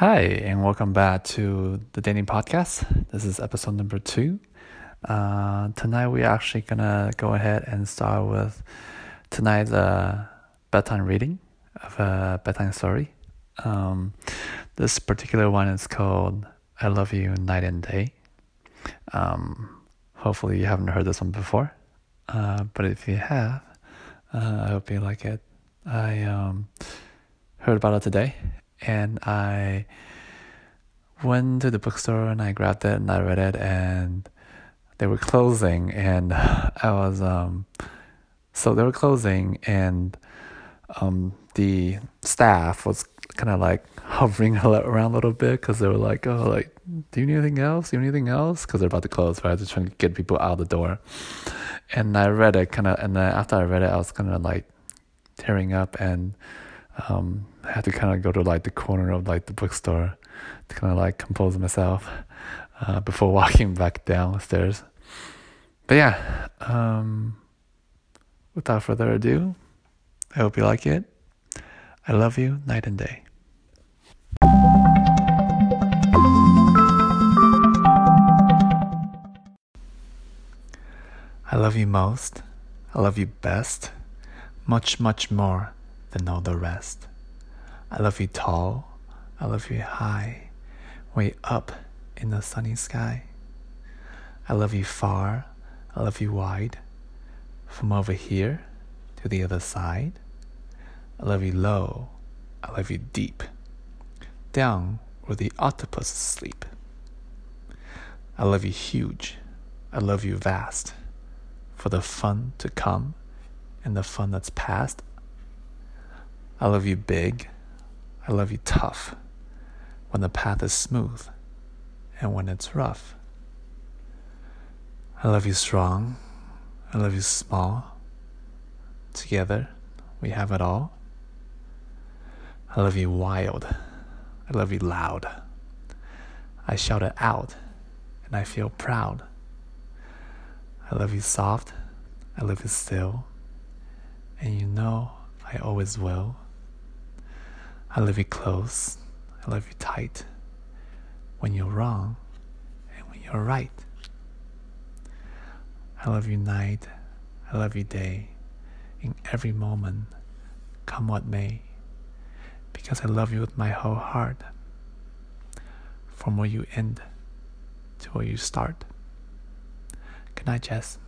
Hi, and welcome back to the Dating Podcast. This is episode number two. Uh, tonight, we're actually gonna go ahead and start with tonight's uh, bedtime reading of a bedtime story. Um, this particular one is called I Love You Night and Day. Um, hopefully, you haven't heard this one before, uh, but if you have, uh, I hope you like it. I um, heard about it today and I went to the bookstore and I grabbed it and I read it and they were closing and I was um so they were closing and um the staff was kind of like hovering around a little bit because they were like oh like do you need anything else? Do you need anything else? Because they're about to close right? Just trying to get people out the door. And I read it kind of and then after I read it I was kind of like tearing up and um, I had to kind of go to like the corner of like the bookstore to kind of like compose myself uh, before walking back downstairs. But yeah, um, without further ado, I hope you like it. I love you night and day. I love you most. I love you best. Much, much more than all the rest. I love you tall, I love you high, way up in the sunny sky. I love you far, I love you wide, from over here to the other side. I love you low, I love you deep, down where the octopus sleep. I love you huge, I love you vast, for the fun to come and the fun that's past. I love you big. I love you tough. When the path is smooth and when it's rough. I love you strong. I love you small. Together, we have it all. I love you wild. I love you loud. I shout it out and I feel proud. I love you soft. I love you still. And you know I always will. I love you close. I love you tight. When you're wrong and when you're right. I love you night. I love you day. In every moment, come what may. Because I love you with my whole heart. From where you end to where you start. Good night, Jess.